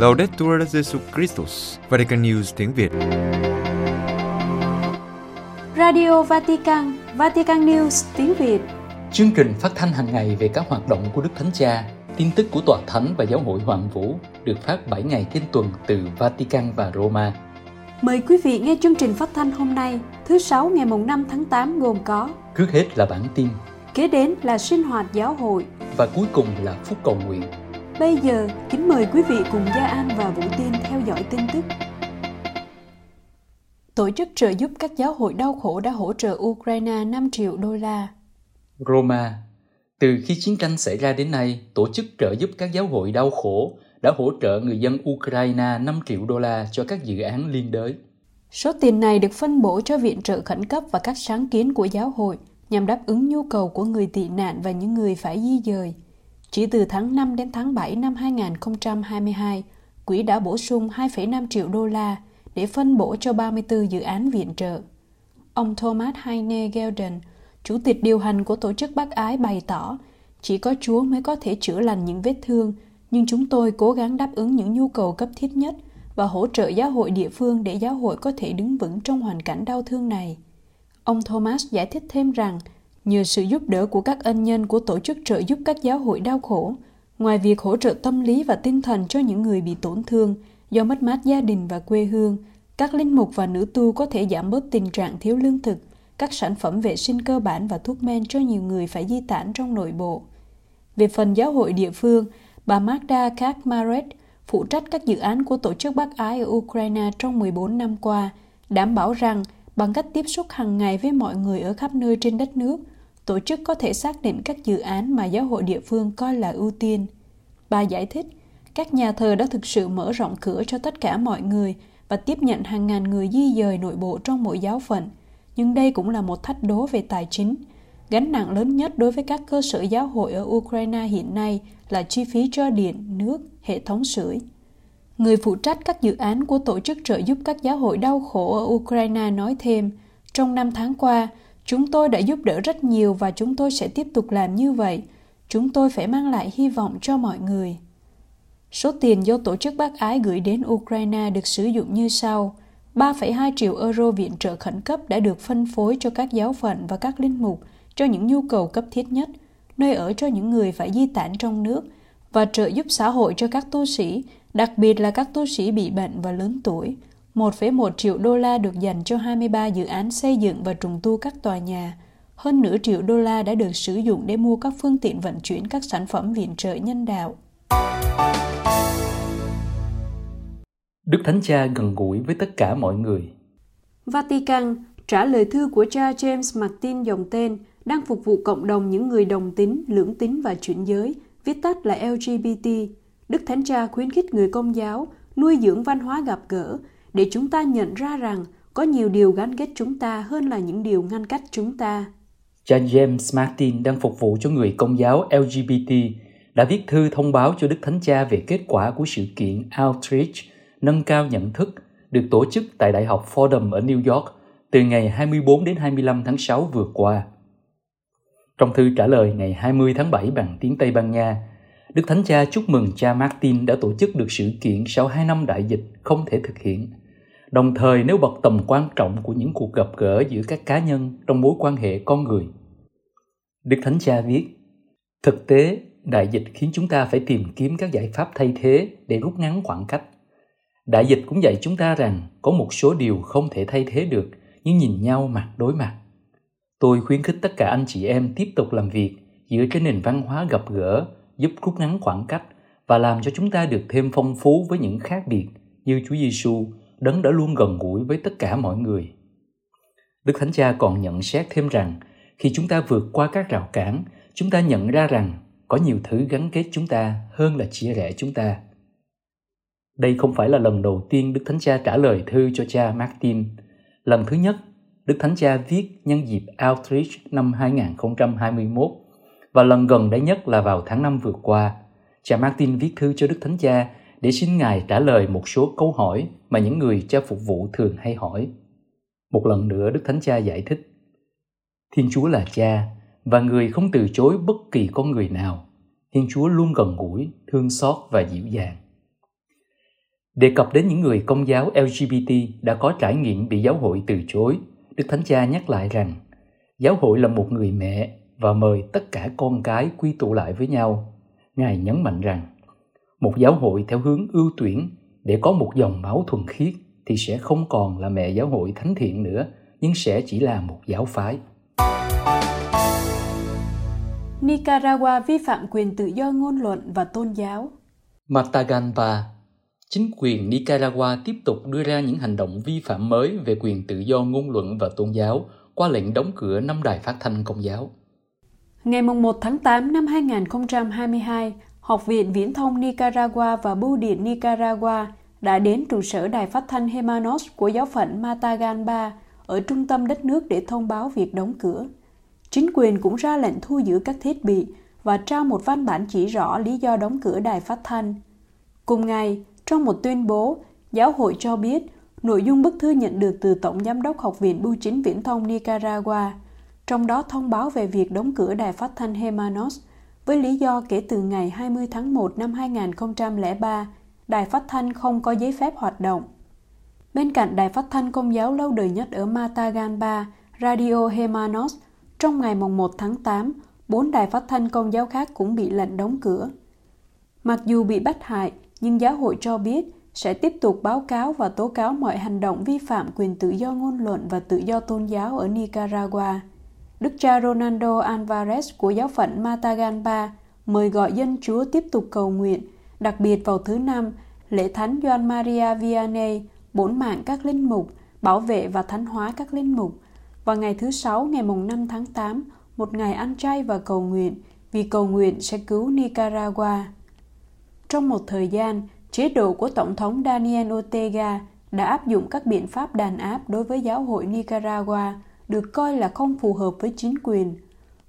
Laudetur Jesu Christus, Vatican News tiếng Việt. Radio Vatican, Vatican News tiếng Việt. Chương trình phát thanh hàng ngày về các hoạt động của Đức Thánh Cha, tin tức của Tòa Thánh và Giáo hội Hoàng Vũ được phát 7 ngày trên tuần từ Vatican và Roma. Mời quý vị nghe chương trình phát thanh hôm nay, thứ Sáu ngày mùng 5 tháng 8 gồm có Trước hết là bản tin Kế đến là sinh hoạt giáo hội và cuối cùng là phúc cầu nguyện. Bây giờ, kính mời quý vị cùng Gia An và Vũ Tiên theo dõi tin tức. Tổ chức trợ giúp các giáo hội đau khổ đã hỗ trợ Ukraine 5 triệu đô la. Roma Từ khi chiến tranh xảy ra đến nay, tổ chức trợ giúp các giáo hội đau khổ đã hỗ trợ người dân Ukraine 5 triệu đô la cho các dự án liên đới. Số tiền này được phân bổ cho viện trợ khẩn cấp và các sáng kiến của giáo hội nhằm đáp ứng nhu cầu của người tị nạn và những người phải di dời. Chỉ từ tháng 5 đến tháng 7 năm 2022, quỹ đã bổ sung 2,5 triệu đô la để phân bổ cho 34 dự án viện trợ. Ông Thomas Heine Gelden, chủ tịch điều hành của tổ chức bác ái bày tỏ, chỉ có Chúa mới có thể chữa lành những vết thương, nhưng chúng tôi cố gắng đáp ứng những nhu cầu cấp thiết nhất và hỗ trợ giáo hội địa phương để giáo hội có thể đứng vững trong hoàn cảnh đau thương này. Ông Thomas giải thích thêm rằng, nhờ sự giúp đỡ của các ân nhân của tổ chức trợ giúp các giáo hội đau khổ, ngoài việc hỗ trợ tâm lý và tinh thần cho những người bị tổn thương do mất mát gia đình và quê hương, các linh mục và nữ tu có thể giảm bớt tình trạng thiếu lương thực, các sản phẩm vệ sinh cơ bản và thuốc men cho nhiều người phải di tản trong nội bộ. Về phần giáo hội địa phương, bà Magda Kakmaret, phụ trách các dự án của tổ chức bác ái ở Ukraine trong 14 năm qua, đảm bảo rằng bằng cách tiếp xúc hàng ngày với mọi người ở khắp nơi trên đất nước, tổ chức có thể xác định các dự án mà giáo hội địa phương coi là ưu tiên. Bà giải thích, các nhà thờ đã thực sự mở rộng cửa cho tất cả mọi người và tiếp nhận hàng ngàn người di dời nội bộ trong mỗi giáo phận, nhưng đây cũng là một thách đố về tài chính. Gánh nặng lớn nhất đối với các cơ sở giáo hội ở Ukraine hiện nay là chi phí cho điện, nước, hệ thống sưởi. Người phụ trách các dự án của tổ chức trợ giúp các giáo hội đau khổ ở Ukraine nói thêm, trong năm tháng qua, chúng tôi đã giúp đỡ rất nhiều và chúng tôi sẽ tiếp tục làm như vậy. Chúng tôi phải mang lại hy vọng cho mọi người. Số tiền do tổ chức bác ái gửi đến Ukraine được sử dụng như sau. 3,2 triệu euro viện trợ khẩn cấp đã được phân phối cho các giáo phận và các linh mục cho những nhu cầu cấp thiết nhất, nơi ở cho những người phải di tản trong nước và trợ giúp xã hội cho các tu sĩ, đặc biệt là các tu sĩ bị bệnh và lớn tuổi. 1,1 triệu đô la được dành cho 23 dự án xây dựng và trùng tu các tòa nhà. Hơn nửa triệu đô la đã được sử dụng để mua các phương tiện vận chuyển các sản phẩm viện trợ nhân đạo. Đức Thánh Cha gần gũi với tất cả mọi người. Vatican trả lời thư của cha James Martin dòng tên đang phục vụ cộng đồng những người đồng tính, lưỡng tính và chuyển giới, viết tắt là LGBT. Đức Thánh Cha khuyến khích người công giáo nuôi dưỡng văn hóa gặp gỡ để chúng ta nhận ra rằng có nhiều điều gắn kết chúng ta hơn là những điều ngăn cách chúng ta. Cha James Martin đang phục vụ cho người công giáo LGBT đã viết thư thông báo cho Đức Thánh Cha về kết quả của sự kiện Outreach nâng cao nhận thức được tổ chức tại Đại học Fordham ở New York từ ngày 24 đến 25 tháng 6 vừa qua. Trong thư trả lời ngày 20 tháng 7 bằng tiếng Tây Ban Nha, Đức Thánh Cha chúc mừng cha Martin đã tổ chức được sự kiện sau 2 năm đại dịch không thể thực hiện. Đồng thời nếu bật tầm quan trọng của những cuộc gặp gỡ giữa các cá nhân trong mối quan hệ con người. Đức Thánh Cha viết, Thực tế, đại dịch khiến chúng ta phải tìm kiếm các giải pháp thay thế để rút ngắn khoảng cách. Đại dịch cũng dạy chúng ta rằng có một số điều không thể thay thế được nhưng nhìn nhau mặt đối mặt. Tôi khuyến khích tất cả anh chị em tiếp tục làm việc dựa trên nền văn hóa gặp gỡ, giúp rút ngắn khoảng cách và làm cho chúng ta được thêm phong phú với những khác biệt như Chúa Giêsu đấng đã luôn gần gũi với tất cả mọi người. Đức Thánh Cha còn nhận xét thêm rằng khi chúng ta vượt qua các rào cản, chúng ta nhận ra rằng có nhiều thứ gắn kết chúng ta hơn là chia rẽ chúng ta. Đây không phải là lần đầu tiên Đức Thánh Cha trả lời thư cho cha Martin. Lần thứ nhất, Đức Thánh Cha viết nhân dịp Outreach năm 2021 và lần gần đây nhất là vào tháng 5 vừa qua. Cha Martin viết thư cho Đức Thánh Cha để xin Ngài trả lời một số câu hỏi mà những người cha phục vụ thường hay hỏi. Một lần nữa Đức Thánh Cha giải thích Thiên Chúa là cha và người không từ chối bất kỳ con người nào. Thiên Chúa luôn gần gũi, thương xót và dịu dàng. Đề cập đến những người công giáo LGBT đã có trải nghiệm bị giáo hội từ chối, Đức Thánh Cha nhắc lại rằng giáo hội là một người mẹ và mời tất cả con cái quy tụ lại với nhau. Ngài nhấn mạnh rằng một giáo hội theo hướng ưu tuyển để có một dòng máu thuần khiết thì sẽ không còn là mẹ giáo hội thánh thiện nữa, nhưng sẽ chỉ là một giáo phái. Nicaragua vi phạm quyền tự do ngôn luận và tôn giáo. Matagalpa Chính quyền Nicaragua tiếp tục đưa ra những hành động vi phạm mới về quyền tự do ngôn luận và tôn giáo qua lệnh đóng cửa năm đài phát thanh công giáo. Ngày 1 tháng 8 năm 2022, Học viện Viễn thông Nicaragua và Bưu điện Nicaragua đã đến trụ sở đài phát thanh Hemanos của giáo phận Matagalpa ở trung tâm đất nước để thông báo việc đóng cửa. Chính quyền cũng ra lệnh thu giữ các thiết bị và trao một văn bản chỉ rõ lý do đóng cửa đài phát thanh. Cùng ngày, trong một tuyên bố, giáo hội cho biết nội dung bức thư nhận được từ Tổng Giám đốc Học viện Bưu chính Viễn thông Nicaragua, trong đó thông báo về việc đóng cửa đài phát thanh Hemanos với lý do kể từ ngày 20 tháng 1 năm 2003, đài phát thanh không có giấy phép hoạt động. Bên cạnh đài phát thanh công giáo lâu đời nhất ở Matagalpa, Radio Hemanos, trong ngày 1 tháng 8, bốn đài phát thanh công giáo khác cũng bị lệnh đóng cửa. Mặc dù bị bắt hại, nhưng giáo hội cho biết sẽ tiếp tục báo cáo và tố cáo mọi hành động vi phạm quyền tự do ngôn luận và tự do tôn giáo ở Nicaragua. Đức cha Ronaldo Alvarez của giáo phận Matagalpa mời gọi dân Chúa tiếp tục cầu nguyện, đặc biệt vào thứ năm, lễ thánh Joan Maria Vianney, bổn mạng các linh mục, bảo vệ và thánh hóa các linh mục. Và ngày thứ sáu, ngày mùng 5 tháng 8, một ngày ăn chay và cầu nguyện, vì cầu nguyện sẽ cứu Nicaragua. Trong một thời gian, chế độ của Tổng thống Daniel Ortega đã áp dụng các biện pháp đàn áp đối với giáo hội Nicaragua, được coi là không phù hợp với chính quyền.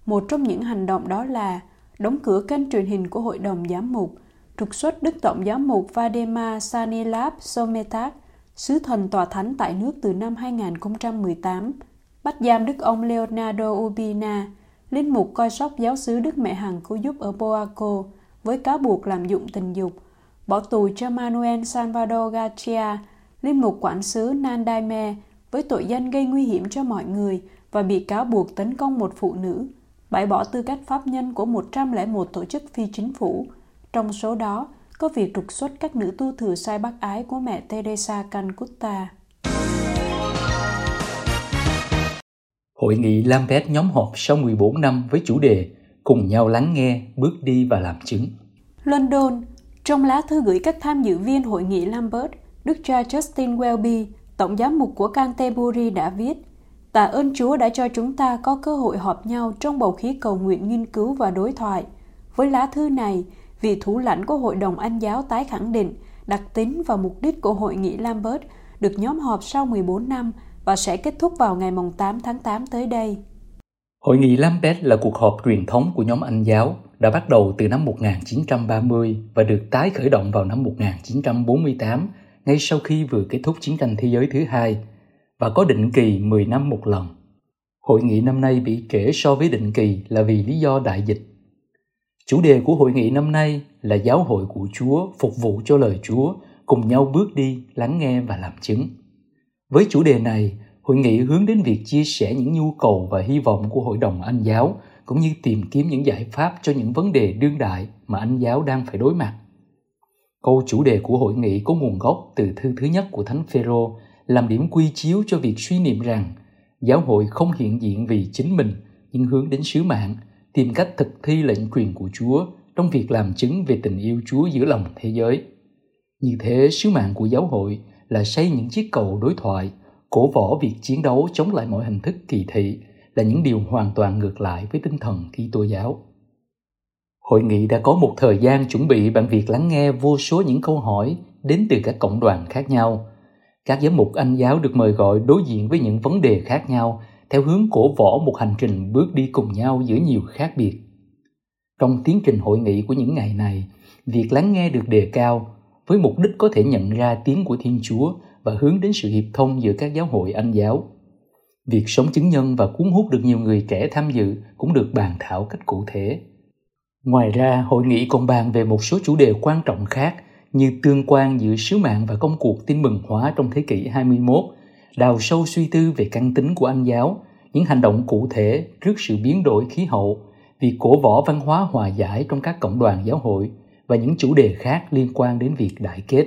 Một trong những hành động đó là đóng cửa kênh truyền hình của Hội đồng Giám mục, trục xuất Đức Tổng Giám mục Vadema Sanilab Sometak, sứ thần tòa thánh tại nước từ năm 2018, bắt giam Đức ông Leonardo Ubina, linh mục coi sóc giáo sứ Đức Mẹ Hằng cứu giúp ở Boaco, với cáo buộc lạm dụng tình dục, bỏ tù cho Manuel Salvador Garcia, linh mục quản sứ Nandaime, với tội danh gây nguy hiểm cho mọi người và bị cáo buộc tấn công một phụ nữ, bãi bỏ tư cách pháp nhân của 101 tổ chức phi chính phủ. Trong số đó, có việc trục xuất các nữ tu thừa sai bác ái của mẹ Teresa Calcutta. Hội nghị Lambeth nhóm họp sau 14 năm với chủ đề Cùng nhau lắng nghe, bước đi và làm chứng. London, trong lá thư gửi các tham dự viên hội nghị Lambert, Đức cha Justin Welby, Tổng giám mục của Canterbury đã viết Tạ ơn Chúa đã cho chúng ta có cơ hội họp nhau trong bầu khí cầu nguyện nghiên cứu và đối thoại. Với lá thư này, vị thủ lãnh của Hội đồng Anh giáo tái khẳng định đặc tính và mục đích của Hội nghị Lambert được nhóm họp sau 14 năm và sẽ kết thúc vào ngày 8 tháng 8 tới đây. Hội nghị Lambert là cuộc họp truyền thống của nhóm Anh giáo, đã bắt đầu từ năm 1930 và được tái khởi động vào năm 1948 ngay sau khi vừa kết thúc chiến tranh thế giới thứ hai và có định kỳ 10 năm một lần. Hội nghị năm nay bị trễ so với định kỳ là vì lý do đại dịch. Chủ đề của hội nghị năm nay là giáo hội của Chúa phục vụ cho lời Chúa, cùng nhau bước đi, lắng nghe và làm chứng. Với chủ đề này, hội nghị hướng đến việc chia sẻ những nhu cầu và hy vọng của hội đồng Anh giáo cũng như tìm kiếm những giải pháp cho những vấn đề đương đại mà Anh giáo đang phải đối mặt. Câu chủ đề của hội nghị có nguồn gốc từ thư thứ nhất của Thánh Phêrô làm điểm quy chiếu cho việc suy niệm rằng giáo hội không hiện diện vì chính mình nhưng hướng đến sứ mạng, tìm cách thực thi lệnh quyền của Chúa trong việc làm chứng về tình yêu Chúa giữa lòng thế giới. Như thế, sứ mạng của giáo hội là xây những chiếc cầu đối thoại, cổ võ việc chiến đấu chống lại mọi hình thức kỳ thị là những điều hoàn toàn ngược lại với tinh thần Kitô giáo. Hội nghị đã có một thời gian chuẩn bị bằng việc lắng nghe vô số những câu hỏi đến từ các cộng đoàn khác nhau. Các giám mục Anh giáo được mời gọi đối diện với những vấn đề khác nhau theo hướng cổ võ một hành trình bước đi cùng nhau giữa nhiều khác biệt. Trong tiến trình hội nghị của những ngày này, việc lắng nghe được đề cao với mục đích có thể nhận ra tiếng của Thiên Chúa và hướng đến sự hiệp thông giữa các giáo hội Anh giáo. Việc sống chứng nhân và cuốn hút được nhiều người trẻ tham dự cũng được bàn thảo cách cụ thể. Ngoài ra, hội nghị còn bàn về một số chủ đề quan trọng khác như tương quan giữa sứ mạng và công cuộc tin mừng hóa trong thế kỷ 21, đào sâu suy tư về căn tính của anh giáo, những hành động cụ thể trước sự biến đổi khí hậu, việc cổ võ văn hóa hòa giải trong các cộng đoàn giáo hội và những chủ đề khác liên quan đến việc đại kết.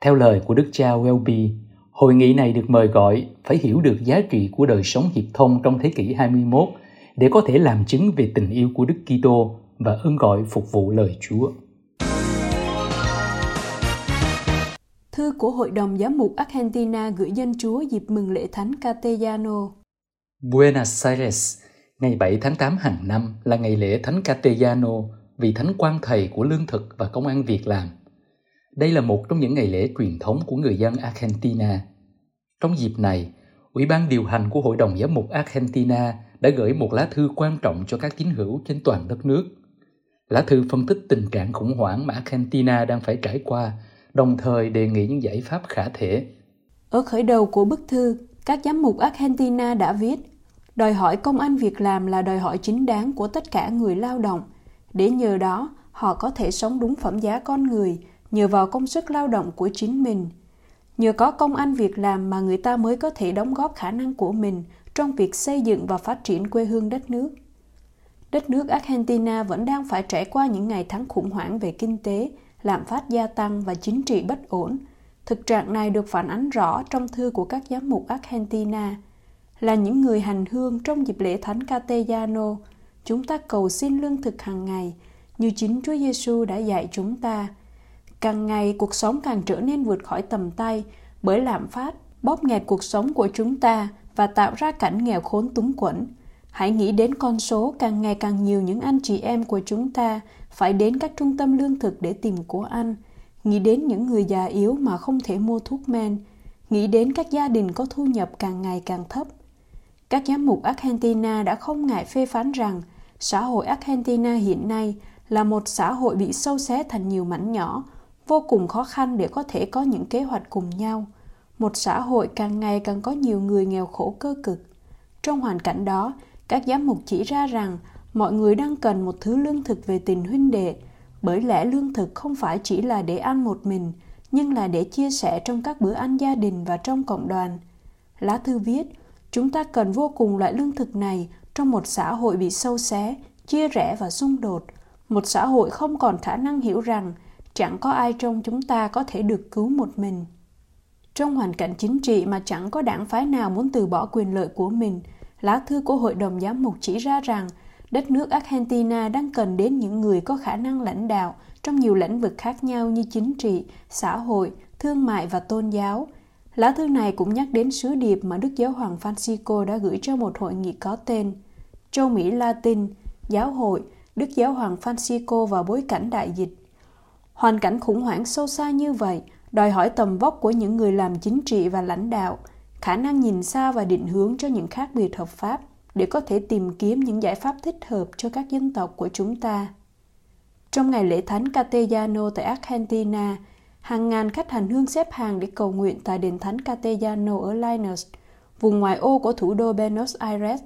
Theo lời của Đức cha Welby, hội nghị này được mời gọi phải hiểu được giá trị của đời sống hiệp thông trong thế kỷ 21 để có thể làm chứng về tình yêu của Đức Kitô và ơn gọi phục vụ lời Chúa. Thư của Hội đồng Giám mục Argentina gửi dân Chúa dịp mừng lễ Thánh Castellano. Buenos Aires, ngày 7 tháng 8 hàng năm là ngày lễ Thánh Castellano vì Thánh quan thầy của lương thực và công ăn việc làm. Đây là một trong những ngày lễ truyền thống của người dân Argentina. Trong dịp này, Ủy ban điều hành của Hội đồng Giám mục Argentina đã gửi một lá thư quan trọng cho các tín hữu trên toàn đất nước. Lá thư phân tích tình trạng khủng hoảng mà Argentina đang phải trải qua, đồng thời đề nghị những giải pháp khả thể. Ở khởi đầu của bức thư, các giám mục Argentina đã viết Đòi hỏi công ăn việc làm là đòi hỏi chính đáng của tất cả người lao động, để nhờ đó họ có thể sống đúng phẩm giá con người, nhờ vào công sức lao động của chính mình. Nhờ có công ăn việc làm mà người ta mới có thể đóng góp khả năng của mình trong việc xây dựng và phát triển quê hương đất nước. Đất nước Argentina vẫn đang phải trải qua những ngày tháng khủng hoảng về kinh tế, lạm phát gia tăng và chính trị bất ổn. Thực trạng này được phản ánh rõ trong thư của các giám mục Argentina. Là những người hành hương trong dịp lễ Thánh Catellano, chúng ta cầu xin lương thực hàng ngày, như chính Chúa Giêsu đã dạy chúng ta. Càng ngày cuộc sống càng trở nên vượt khỏi tầm tay bởi lạm phát, bóp nghẹt cuộc sống của chúng ta và tạo ra cảnh nghèo khốn túng quẫn. Hãy nghĩ đến con số càng ngày càng nhiều những anh chị em của chúng ta phải đến các trung tâm lương thực để tìm của ăn. Nghĩ đến những người già yếu mà không thể mua thuốc men. Nghĩ đến các gia đình có thu nhập càng ngày càng thấp. Các giám mục Argentina đã không ngại phê phán rằng xã hội Argentina hiện nay là một xã hội bị sâu xé thành nhiều mảnh nhỏ, vô cùng khó khăn để có thể có những kế hoạch cùng nhau. Một xã hội càng ngày càng có nhiều người nghèo khổ cơ cực. Trong hoàn cảnh đó, các giám mục chỉ ra rằng mọi người đang cần một thứ lương thực về tình huynh đệ, bởi lẽ lương thực không phải chỉ là để ăn một mình, nhưng là để chia sẻ trong các bữa ăn gia đình và trong cộng đoàn. Lá thư viết, chúng ta cần vô cùng loại lương thực này trong một xã hội bị sâu xé, chia rẽ và xung đột, một xã hội không còn khả năng hiểu rằng chẳng có ai trong chúng ta có thể được cứu một mình. Trong hoàn cảnh chính trị mà chẳng có đảng phái nào muốn từ bỏ quyền lợi của mình, lá thư của Hội đồng Giám mục chỉ ra rằng đất nước Argentina đang cần đến những người có khả năng lãnh đạo trong nhiều lĩnh vực khác nhau như chính trị, xã hội, thương mại và tôn giáo. Lá thư này cũng nhắc đến sứ điệp mà Đức Giáo hoàng Francisco đã gửi cho một hội nghị có tên Châu Mỹ Latin, Giáo hội, Đức Giáo hoàng Francisco vào bối cảnh đại dịch. Hoàn cảnh khủng hoảng sâu xa như vậy đòi hỏi tầm vóc của những người làm chính trị và lãnh đạo, khả năng nhìn xa và định hướng cho những khác biệt hợp pháp để có thể tìm kiếm những giải pháp thích hợp cho các dân tộc của chúng ta. Trong ngày lễ thánh Catellano tại Argentina, hàng ngàn khách hành hương xếp hàng để cầu nguyện tại đền thánh Catellano ở Linus, vùng ngoại ô của thủ đô Buenos Aires.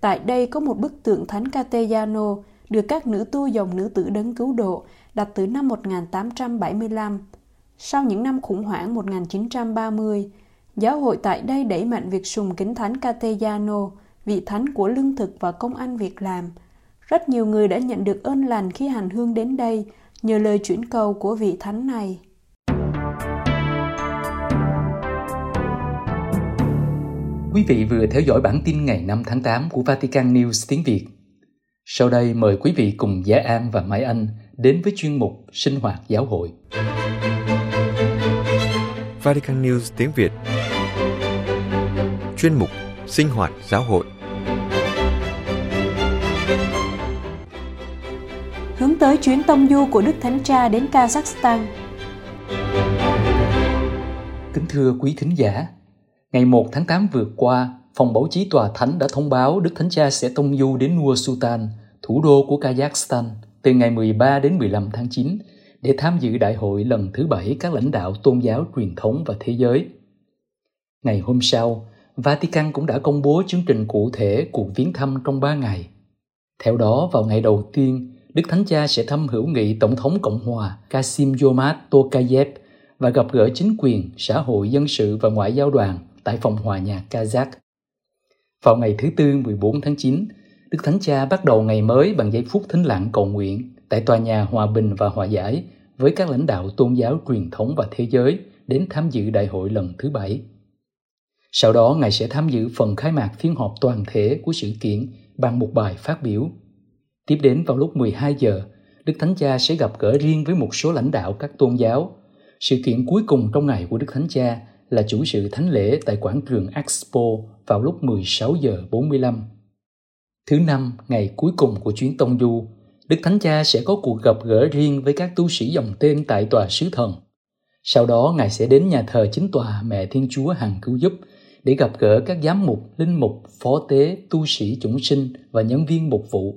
Tại đây có một bức tượng thánh Catellano được các nữ tu dòng nữ tử đấng cứu độ đặt từ năm 1875 sau những năm khủng hoảng 1930, giáo hội tại đây đẩy mạnh việc sùng kính thánh Catejano, vị thánh của lương thực và công ăn việc làm. Rất nhiều người đã nhận được ơn lành khi hành hương đến đây nhờ lời chuyển cầu của vị thánh này. Quý vị vừa theo dõi bản tin ngày 5 tháng 8 của Vatican News tiếng Việt. Sau đây mời quý vị cùng Giá An và Mai Anh đến với chuyên mục Sinh hoạt giáo hội. Vatican News tiếng Việt. Chuyên mục Sinh hoạt giáo hội. Hướng tới chuyến tông du của Đức Thánh Cha đến Kazakhstan. Kính thưa quý thính giả, ngày 1 tháng 8 vừa qua, Phòng Báo chí Tòa Thánh đã thông báo Đức Thánh Cha sẽ tông du đến Nur Sultan, thủ đô của Kazakhstan, từ ngày 13 đến 15 tháng 9 để tham dự đại hội lần thứ bảy các lãnh đạo tôn giáo truyền thống và thế giới. Ngày hôm sau, Vatican cũng đã công bố chương trình cụ thể cuộc viếng thăm trong 3 ngày. Theo đó, vào ngày đầu tiên, Đức Thánh Cha sẽ thăm hữu nghị Tổng thống Cộng hòa Kasim Jomart Tokayev và gặp gỡ chính quyền, xã hội dân sự và ngoại giao đoàn tại phòng hòa nhạc Kazakh. Vào ngày thứ Tư 14 tháng 9, Đức Thánh Cha bắt đầu ngày mới bằng giây phút thính lặng cầu nguyện tại tòa nhà Hòa Bình và Hòa Giải với các lãnh đạo tôn giáo truyền thống và thế giới đến tham dự đại hội lần thứ bảy. Sau đó, Ngài sẽ tham dự phần khai mạc phiên họp toàn thể của sự kiện bằng một bài phát biểu. Tiếp đến vào lúc 12 giờ, Đức Thánh Cha sẽ gặp gỡ riêng với một số lãnh đạo các tôn giáo. Sự kiện cuối cùng trong ngày của Đức Thánh Cha là chủ sự thánh lễ tại quảng trường Expo vào lúc 16 giờ 45. Thứ năm, ngày cuối cùng của chuyến tông du, Đức Thánh Cha sẽ có cuộc gặp gỡ riêng với các tu sĩ dòng tên tại tòa sứ thần. Sau đó, Ngài sẽ đến nhà thờ chính tòa Mẹ Thiên Chúa Hằng Cứu Giúp để gặp gỡ các giám mục, linh mục, phó tế, tu sĩ chủng sinh và nhân viên mục vụ.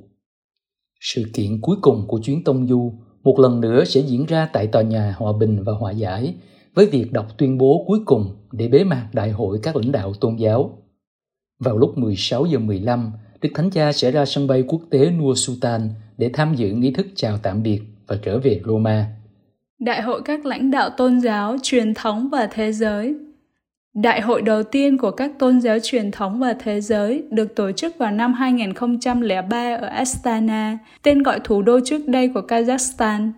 Sự kiện cuối cùng của chuyến tông du một lần nữa sẽ diễn ra tại tòa nhà Hòa Bình và Hòa Giải với việc đọc tuyên bố cuối cùng để bế mạc đại hội các lãnh đạo tôn giáo. Vào lúc 16 giờ 15, Đức Thánh Cha sẽ ra sân bay quốc tế Nur Sultan để tham dự nghi thức chào tạm biệt và trở về Roma. Đại hội các lãnh đạo tôn giáo, truyền thống và thế giới. Đại hội đầu tiên của các tôn giáo truyền thống và thế giới được tổ chức vào năm 2003 ở Astana, tên gọi thủ đô trước đây của Kazakhstan,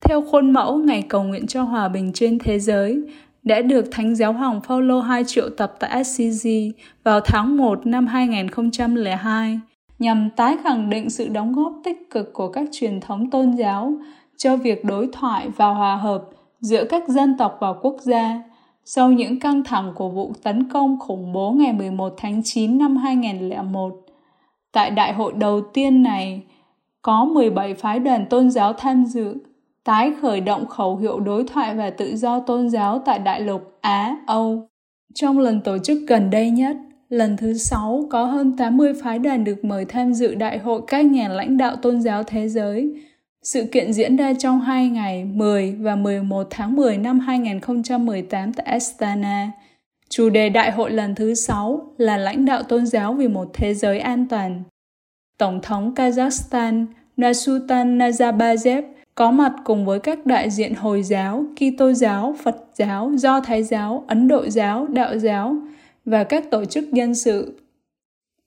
theo khuôn mẫu Ngày cầu nguyện cho hòa bình trên thế giới, đã được Thánh giáo hoàng Phaolô II triệu tập tại Assisi vào tháng 1 năm 2002 nhằm tái khẳng định sự đóng góp tích cực của các truyền thống tôn giáo cho việc đối thoại và hòa hợp giữa các dân tộc và quốc gia sau những căng thẳng của vụ tấn công khủng bố ngày 11 tháng 9 năm 2001. Tại đại hội đầu tiên này, có 17 phái đoàn tôn giáo tham dự, tái khởi động khẩu hiệu đối thoại và tự do tôn giáo tại đại lục Á, Âu. Trong lần tổ chức gần đây nhất, lần thứ sáu có hơn 80 phái đoàn được mời tham dự đại hội các nhà lãnh đạo tôn giáo thế giới, sự kiện diễn ra trong hai ngày 10 và 11 tháng 10 năm 2018 tại Astana. Chủ đề đại hội lần thứ 6 là lãnh đạo tôn giáo vì một thế giới an toàn. Tổng thống Kazakhstan Nasutan Nazarbayev có mặt cùng với các đại diện Hồi giáo, Kitô giáo, Phật giáo, Do Thái giáo, Ấn Độ giáo, Đạo giáo và các tổ chức dân sự.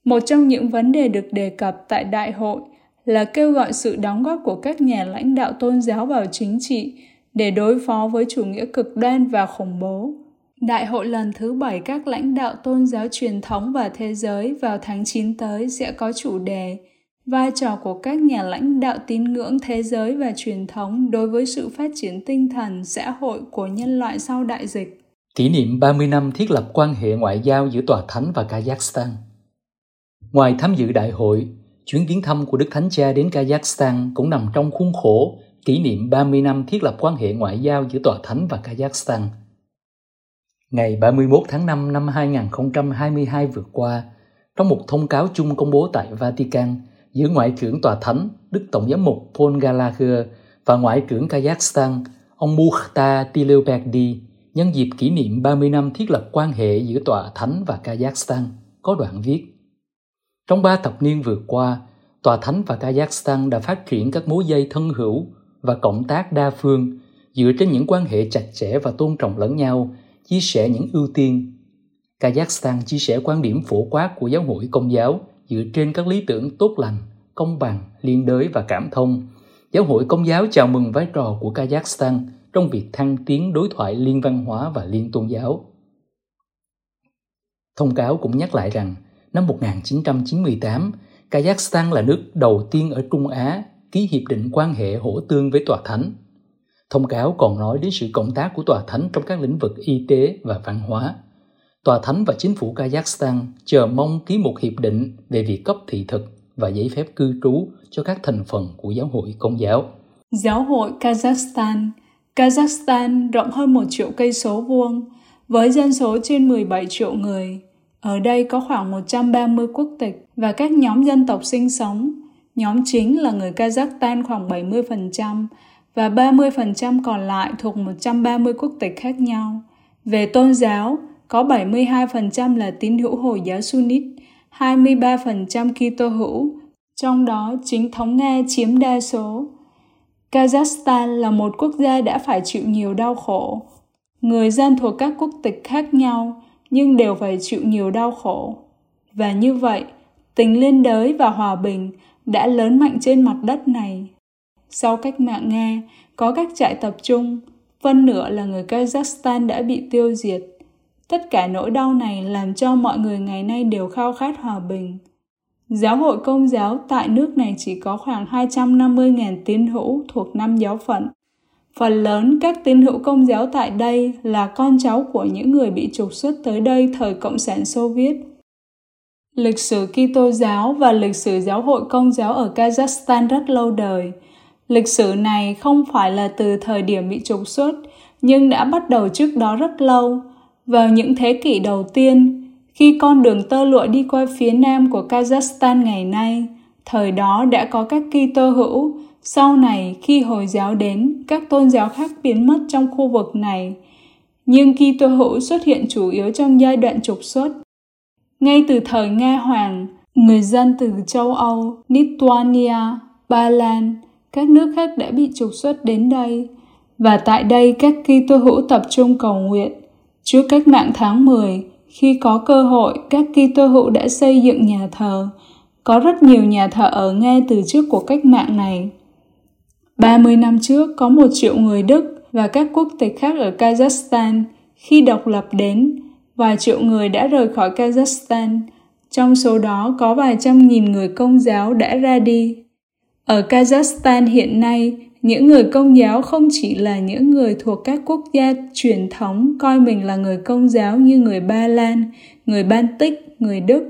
Một trong những vấn đề được đề cập tại đại hội là kêu gọi sự đóng góp của các nhà lãnh đạo tôn giáo vào chính trị để đối phó với chủ nghĩa cực đoan và khủng bố. Đại hội lần thứ bảy các lãnh đạo tôn giáo truyền thống và thế giới vào tháng 9 tới sẽ có chủ đề vai trò của các nhà lãnh đạo tín ngưỡng thế giới và truyền thống đối với sự phát triển tinh thần xã hội của nhân loại sau đại dịch. Kỷ niệm 30 năm thiết lập quan hệ ngoại giao giữa Tòa Thánh và Kazakhstan. Ngoài tham dự đại hội, chuyến viếng thăm của Đức Thánh Cha đến Kazakhstan cũng nằm trong khuôn khổ kỷ niệm 30 năm thiết lập quan hệ ngoại giao giữa Tòa Thánh và Kazakhstan. Ngày 31 tháng 5 năm 2022 vừa qua, trong một thông cáo chung công bố tại Vatican giữa Ngoại trưởng Tòa Thánh Đức Tổng giám mục Paul Gallagher và Ngoại trưởng Kazakhstan ông Mukhtar Tileoberdi nhân dịp kỷ niệm 30 năm thiết lập quan hệ giữa Tòa Thánh và Kazakhstan có đoạn viết trong ba thập niên vừa qua, Tòa Thánh và Kazakhstan đã phát triển các mối dây thân hữu và cộng tác đa phương dựa trên những quan hệ chặt chẽ và tôn trọng lẫn nhau, chia sẻ những ưu tiên. Kazakhstan chia sẻ quan điểm phổ quát của giáo hội công giáo dựa trên các lý tưởng tốt lành, công bằng, liên đới và cảm thông. Giáo hội công giáo chào mừng vai trò của Kazakhstan trong việc thăng tiến đối thoại liên văn hóa và liên tôn giáo. Thông cáo cũng nhắc lại rằng năm 1998, Kazakhstan là nước đầu tiên ở Trung Á ký hiệp định quan hệ hỗ tương với Tòa Thánh. Thông cáo còn nói đến sự cộng tác của Tòa Thánh trong các lĩnh vực y tế và văn hóa. Tòa Thánh và chính phủ Kazakhstan chờ mong ký một hiệp định về việc cấp thị thực và giấy phép cư trú cho các thành phần của giáo hội công giáo. Giáo hội Kazakhstan Kazakhstan rộng hơn một triệu cây số vuông, với dân số trên 17 triệu người, ở đây có khoảng 130 quốc tịch và các nhóm dân tộc sinh sống. Nhóm chính là người Kazakhstan khoảng 70% và 30% còn lại thuộc 130 quốc tịch khác nhau. Về tôn giáo, có 72% là tín hữu Hồi giáo Sunnit, 23% Kitô hữu, trong đó chính thống Nga chiếm đa số. Kazakhstan là một quốc gia đã phải chịu nhiều đau khổ. Người dân thuộc các quốc tịch khác nhau nhưng đều phải chịu nhiều đau khổ. Và như vậy, tình liên đới và hòa bình đã lớn mạnh trên mặt đất này. Sau cách mạng Nga, có các trại tập trung, phân nửa là người Kazakhstan đã bị tiêu diệt. Tất cả nỗi đau này làm cho mọi người ngày nay đều khao khát hòa bình. Giáo hội công giáo tại nước này chỉ có khoảng 250.000 tín hữu thuộc năm giáo phận. Phần lớn các tín hữu công giáo tại đây là con cháu của những người bị trục xuất tới đây thời Cộng sản Xô Viết. Lịch sử Kitô giáo và lịch sử giáo hội công giáo ở Kazakhstan rất lâu đời. Lịch sử này không phải là từ thời điểm bị trục xuất, nhưng đã bắt đầu trước đó rất lâu. Vào những thế kỷ đầu tiên, khi con đường tơ lụa đi qua phía nam của Kazakhstan ngày nay, thời đó đã có các Kitô hữu, sau này khi Hồi giáo đến, các tôn giáo khác biến mất trong khu vực này. Nhưng Kitô hữu xuất hiện chủ yếu trong giai đoạn trục xuất. Ngay từ thời Nga Hoàng, người dân từ châu Âu, Lithuania, Ba Lan, các nước khác đã bị trục xuất đến đây. Và tại đây các Kitô hữu tập trung cầu nguyện. Trước cách mạng tháng 10, khi có cơ hội, các Kitô hữu đã xây dựng nhà thờ. Có rất nhiều nhà thờ ở ngay từ trước cuộc cách mạng này. 30 năm trước, có một triệu người Đức và các quốc tịch khác ở Kazakhstan. Khi độc lập đến, vài triệu người đã rời khỏi Kazakhstan. Trong số đó có vài trăm nghìn người công giáo đã ra đi. Ở Kazakhstan hiện nay, những người công giáo không chỉ là những người thuộc các quốc gia truyền thống coi mình là người công giáo như người Ba Lan, người Ban Tích, người Đức.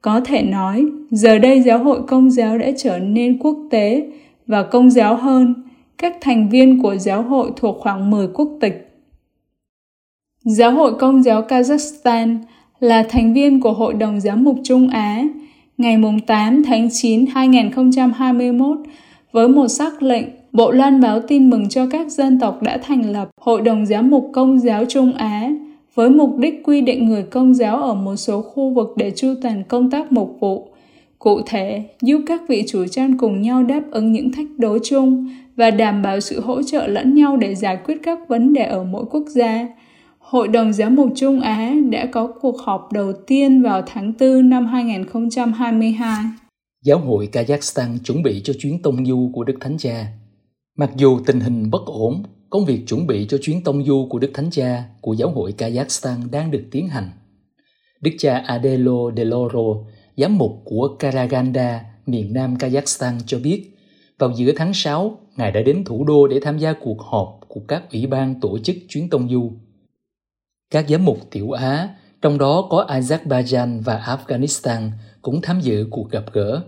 Có thể nói, giờ đây giáo hội công giáo đã trở nên quốc tế và công giáo hơn. Các thành viên của giáo hội thuộc khoảng 10 quốc tịch. Giáo hội Công giáo Kazakhstan là thành viên của Hội đồng Giám mục Trung Á ngày 8 tháng 9 2021 với một sắc lệnh Bộ Loan báo tin mừng cho các dân tộc đã thành lập Hội đồng Giám mục Công giáo Trung Á với mục đích quy định người công giáo ở một số khu vực để chu toàn công tác mục vụ. Cụ thể, giúp các vị chủ trang cùng nhau đáp ứng những thách đố chung và đảm bảo sự hỗ trợ lẫn nhau để giải quyết các vấn đề ở mỗi quốc gia. Hội đồng Giám mục Trung Á đã có cuộc họp đầu tiên vào tháng 4 năm 2022. Giáo hội Kazakhstan chuẩn bị cho chuyến tông du của Đức Thánh Cha Mặc dù tình hình bất ổn, công việc chuẩn bị cho chuyến tông du của Đức Thánh Cha của giáo hội Kazakhstan đang được tiến hành. Đức cha Adelo de Loro, giám mục của Karaganda, miền nam Kazakhstan cho biết, vào giữa tháng 6, Ngài đã đến thủ đô để tham gia cuộc họp của các ủy ban tổ chức chuyến tông du. Các giám mục tiểu Á, trong đó có Azerbaijan và Afghanistan, cũng tham dự cuộc gặp gỡ.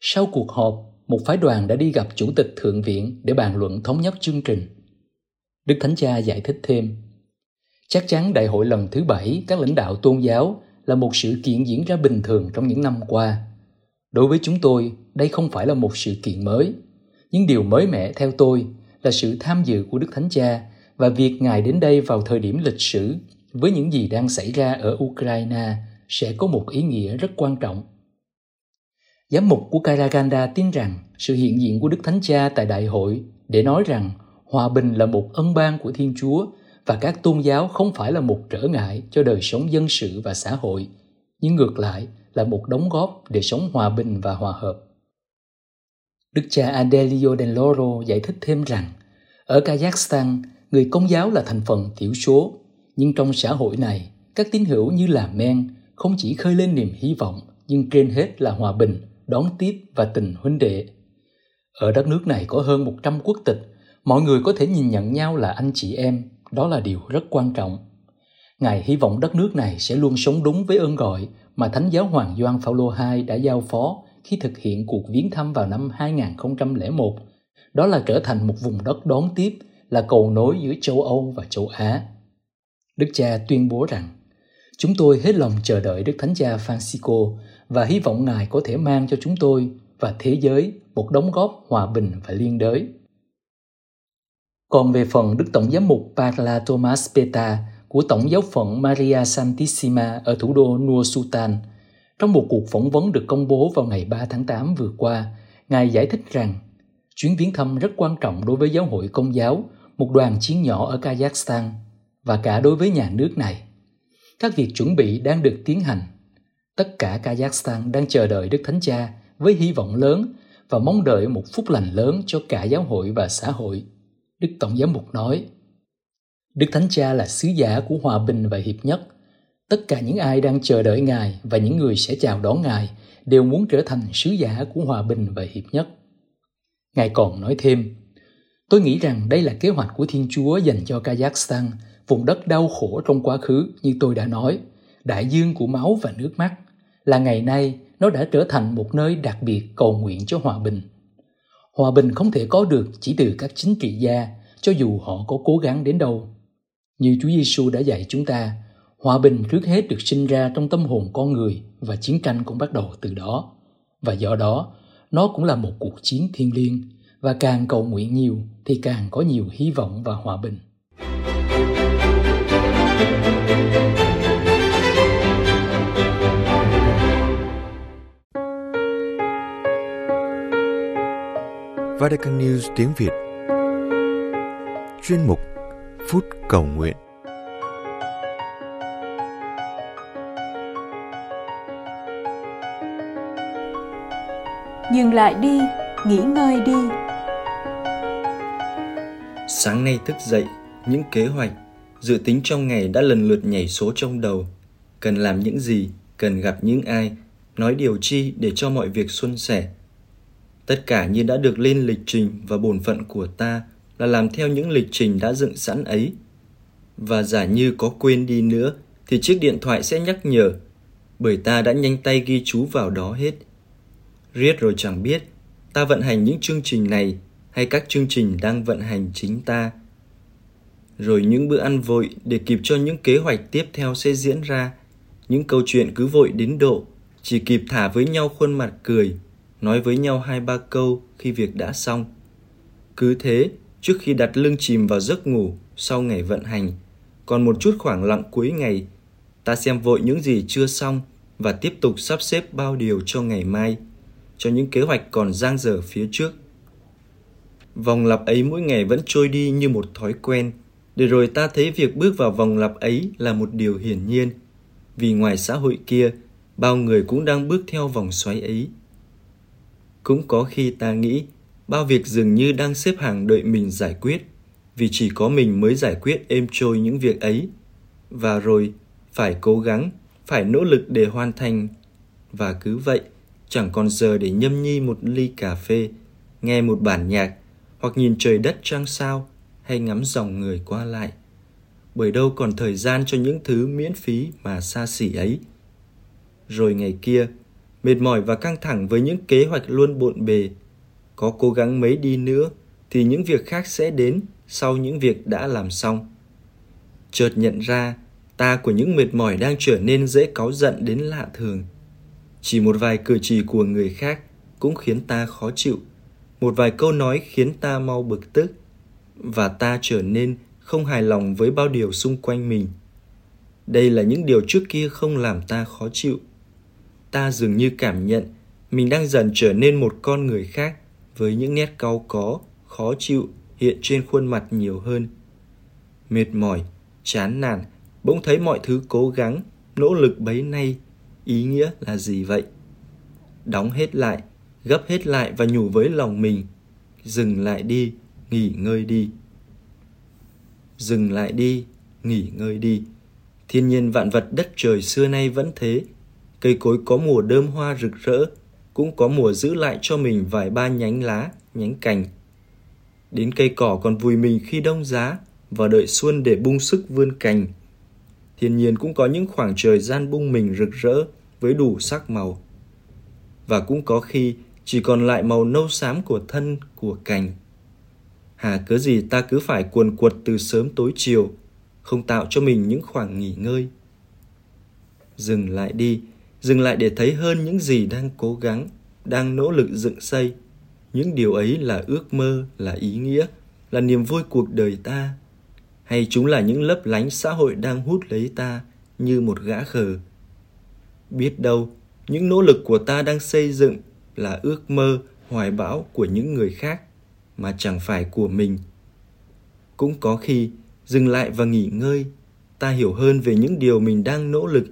Sau cuộc họp, một phái đoàn đã đi gặp Chủ tịch Thượng viện để bàn luận thống nhất chương trình. Đức Thánh Cha giải thích thêm, chắc chắn đại hội lần thứ bảy các lãnh đạo tôn giáo là một sự kiện diễn ra bình thường trong những năm qua. Đối với chúng tôi, đây không phải là một sự kiện mới, nhưng điều mới mẻ theo tôi là sự tham dự của Đức Thánh Cha và việc Ngài đến đây vào thời điểm lịch sử với những gì đang xảy ra ở Ukraine sẽ có một ý nghĩa rất quan trọng Giám mục của Karaganda tin rằng sự hiện diện của Đức Thánh Cha tại đại hội để nói rằng hòa bình là một ân ban của Thiên Chúa và các tôn giáo không phải là một trở ngại cho đời sống dân sự và xã hội, nhưng ngược lại là một đóng góp để sống hòa bình và hòa hợp. Đức cha Adelio Del Loro giải thích thêm rằng, ở Kazakhstan, người công giáo là thành phần thiểu số, nhưng trong xã hội này, các tín hữu như là men không chỉ khơi lên niềm hy vọng, nhưng trên hết là hòa bình, đón tiếp và tình huynh đệ. Ở đất nước này có hơn 100 quốc tịch, mọi người có thể nhìn nhận nhau là anh chị em, đó là điều rất quan trọng. Ngài hy vọng đất nước này sẽ luôn sống đúng với ơn gọi mà Thánh giáo Hoàng Gioan Phaolô II đã giao phó khi thực hiện cuộc viếng thăm vào năm 2001. Đó là trở thành một vùng đất đón tiếp, là cầu nối giữa châu Âu và châu Á. Đức cha tuyên bố rằng, chúng tôi hết lòng chờ đợi Đức Thánh cha Francisco và hy vọng Ngài có thể mang cho chúng tôi và thế giới một đóng góp hòa bình và liên đới. Còn về phần Đức Tổng giám mục Parla Thomas Peta của Tổng giáo phận Maria Santissima ở thủ đô Nur Sultan, Trong một cuộc phỏng vấn được công bố vào ngày 3 tháng 8 vừa qua, Ngài giải thích rằng chuyến viếng thăm rất quan trọng đối với giáo hội công giáo, một đoàn chiến nhỏ ở Kazakhstan và cả đối với nhà nước này. Các việc chuẩn bị đang được tiến hành. Tất cả Kazakhstan đang chờ đợi Đức Thánh Cha với hy vọng lớn và mong đợi một phúc lành lớn cho cả giáo hội và xã hội. Đức Tổng giám mục nói, Đức Thánh Cha là sứ giả của hòa bình và hiệp nhất. Tất cả những ai đang chờ đợi Ngài và những người sẽ chào đón Ngài đều muốn trở thành sứ giả của hòa bình và hiệp nhất. Ngài còn nói thêm, Tôi nghĩ rằng đây là kế hoạch của Thiên Chúa dành cho Kazakhstan, vùng đất đau khổ trong quá khứ như tôi đã nói, đại dương của máu và nước mắt, là ngày nay nó đã trở thành một nơi đặc biệt cầu nguyện cho hòa bình. Hòa bình không thể có được chỉ từ các chính trị gia, cho dù họ có cố gắng đến đâu. Như Chúa Giêsu đã dạy chúng ta, hòa bình trước hết được sinh ra trong tâm hồn con người và chiến tranh cũng bắt đầu từ đó. Và do đó, nó cũng là một cuộc chiến thiêng liêng và càng cầu nguyện nhiều thì càng có nhiều hy vọng và hòa bình. Vatican News tiếng Việt Chuyên mục Phút Cầu Nguyện Dừng lại đi, nghỉ ngơi đi. Sáng nay thức dậy, những kế hoạch, dự tính trong ngày đã lần lượt nhảy số trong đầu. Cần làm những gì, cần gặp những ai, nói điều chi để cho mọi việc suôn sẻ. Tất cả như đã được lên lịch trình và bổn phận của ta là làm theo những lịch trình đã dựng sẵn ấy. Và giả như có quên đi nữa thì chiếc điện thoại sẽ nhắc nhở, bởi ta đã nhanh tay ghi chú vào đó hết. Riết rồi chẳng biết, ta vận hành những chương trình này hay các chương trình đang vận hành chính ta. Rồi những bữa ăn vội để kịp cho những kế hoạch tiếp theo sẽ diễn ra. Những câu chuyện cứ vội đến độ, chỉ kịp thả với nhau khuôn mặt cười, nói với nhau hai ba câu khi việc đã xong. Cứ thế, trước khi đặt lưng chìm vào giấc ngủ sau ngày vận hành, còn một chút khoảng lặng cuối ngày, ta xem vội những gì chưa xong và tiếp tục sắp xếp bao điều cho ngày mai, cho những kế hoạch còn dang dở phía trước. Vòng lặp ấy mỗi ngày vẫn trôi đi như một thói quen, để rồi ta thấy việc bước vào vòng lặp ấy là một điều hiển nhiên, vì ngoài xã hội kia, bao người cũng đang bước theo vòng xoáy ấy. Cũng có khi ta nghĩ, bao việc dường như đang xếp hàng đợi mình giải quyết, vì chỉ có mình mới giải quyết êm trôi những việc ấy. Và rồi, phải cố gắng, phải nỗ lực để hoàn thành. Và cứ vậy, chẳng còn giờ để nhâm nhi một ly cà phê, nghe một bản nhạc hoặc nhìn trời đất trăng sao hay ngắm dòng người qua lại. Bởi đâu còn thời gian cho những thứ miễn phí mà xa xỉ ấy. Rồi ngày kia, mệt mỏi và căng thẳng với những kế hoạch luôn bộn bề, có cố gắng mấy đi nữa thì những việc khác sẽ đến sau những việc đã làm xong. Chợt nhận ra, ta của những mệt mỏi đang trở nên dễ cáu giận đến lạ thường. Chỉ một vài cử chỉ của người khác cũng khiến ta khó chịu một vài câu nói khiến ta mau bực tức và ta trở nên không hài lòng với bao điều xung quanh mình đây là những điều trước kia không làm ta khó chịu ta dường như cảm nhận mình đang dần trở nên một con người khác với những nét cau có, khó chịu hiện trên khuôn mặt nhiều hơn. Mệt mỏi, chán nản, bỗng thấy mọi thứ cố gắng, nỗ lực bấy nay, ý nghĩa là gì vậy? Đóng hết lại, gấp hết lại và nhủ với lòng mình, dừng lại đi, nghỉ ngơi đi. Dừng lại đi, nghỉ ngơi đi. Thiên nhiên vạn vật đất trời xưa nay vẫn thế cây cối có mùa đơm hoa rực rỡ, cũng có mùa giữ lại cho mình vài ba nhánh lá, nhánh cành. Đến cây cỏ còn vùi mình khi đông giá và đợi xuân để bung sức vươn cành. Thiên nhiên cũng có những khoảng trời gian bung mình rực rỡ với đủ sắc màu. Và cũng có khi chỉ còn lại màu nâu xám của thân, của cành. Hà, cớ gì ta cứ phải cuồn cuột từ sớm tối chiều, không tạo cho mình những khoảng nghỉ ngơi? Dừng lại đi dừng lại để thấy hơn những gì đang cố gắng, đang nỗ lực dựng xây. Những điều ấy là ước mơ, là ý nghĩa, là niềm vui cuộc đời ta. Hay chúng là những lấp lánh xã hội đang hút lấy ta như một gã khờ. Biết đâu, những nỗ lực của ta đang xây dựng là ước mơ, hoài bão của những người khác, mà chẳng phải của mình. Cũng có khi, dừng lại và nghỉ ngơi, ta hiểu hơn về những điều mình đang nỗ lực,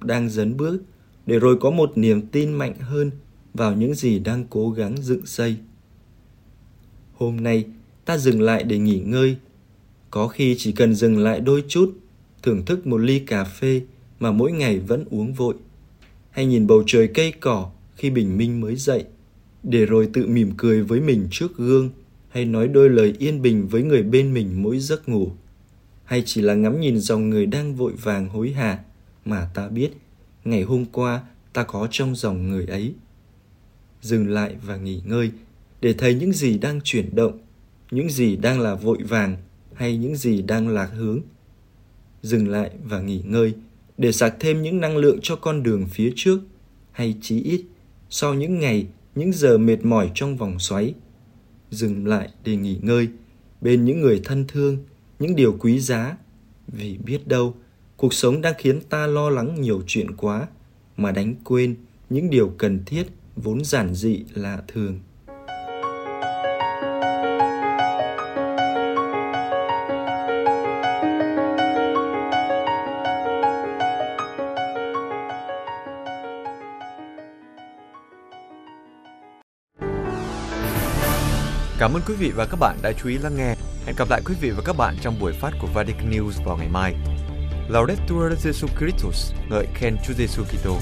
đang dấn bước để rồi có một niềm tin mạnh hơn vào những gì đang cố gắng dựng xây. Hôm nay, ta dừng lại để nghỉ ngơi. Có khi chỉ cần dừng lại đôi chút, thưởng thức một ly cà phê mà mỗi ngày vẫn uống vội. Hay nhìn bầu trời cây cỏ khi bình minh mới dậy, để rồi tự mỉm cười với mình trước gương, hay nói đôi lời yên bình với người bên mình mỗi giấc ngủ. Hay chỉ là ngắm nhìn dòng người đang vội vàng hối hả mà ta biết ngày hôm qua, ta có trong dòng người ấy. Dừng lại và nghỉ ngơi, để thấy những gì đang chuyển động, những gì đang là vội vàng hay những gì đang lạc hướng. Dừng lại và nghỉ ngơi, để sạc thêm những năng lượng cho con đường phía trước, hay chí ít, sau những ngày, những giờ mệt mỏi trong vòng xoáy. Dừng lại để nghỉ ngơi, bên những người thân thương, những điều quý giá, vì biết đâu cuộc sống đang khiến ta lo lắng nhiều chuyện quá, mà đánh quên những điều cần thiết vốn giản dị lạ thường Cảm ơn quý vị và các bạn đã chú ý lắng nghe. Hẹn gặp lại quý vị và các bạn trong buổi phát của Vatican News vào ngày mai. Laudetur Jesu Christus, ngợi khen Chúa Giêsu Kitô.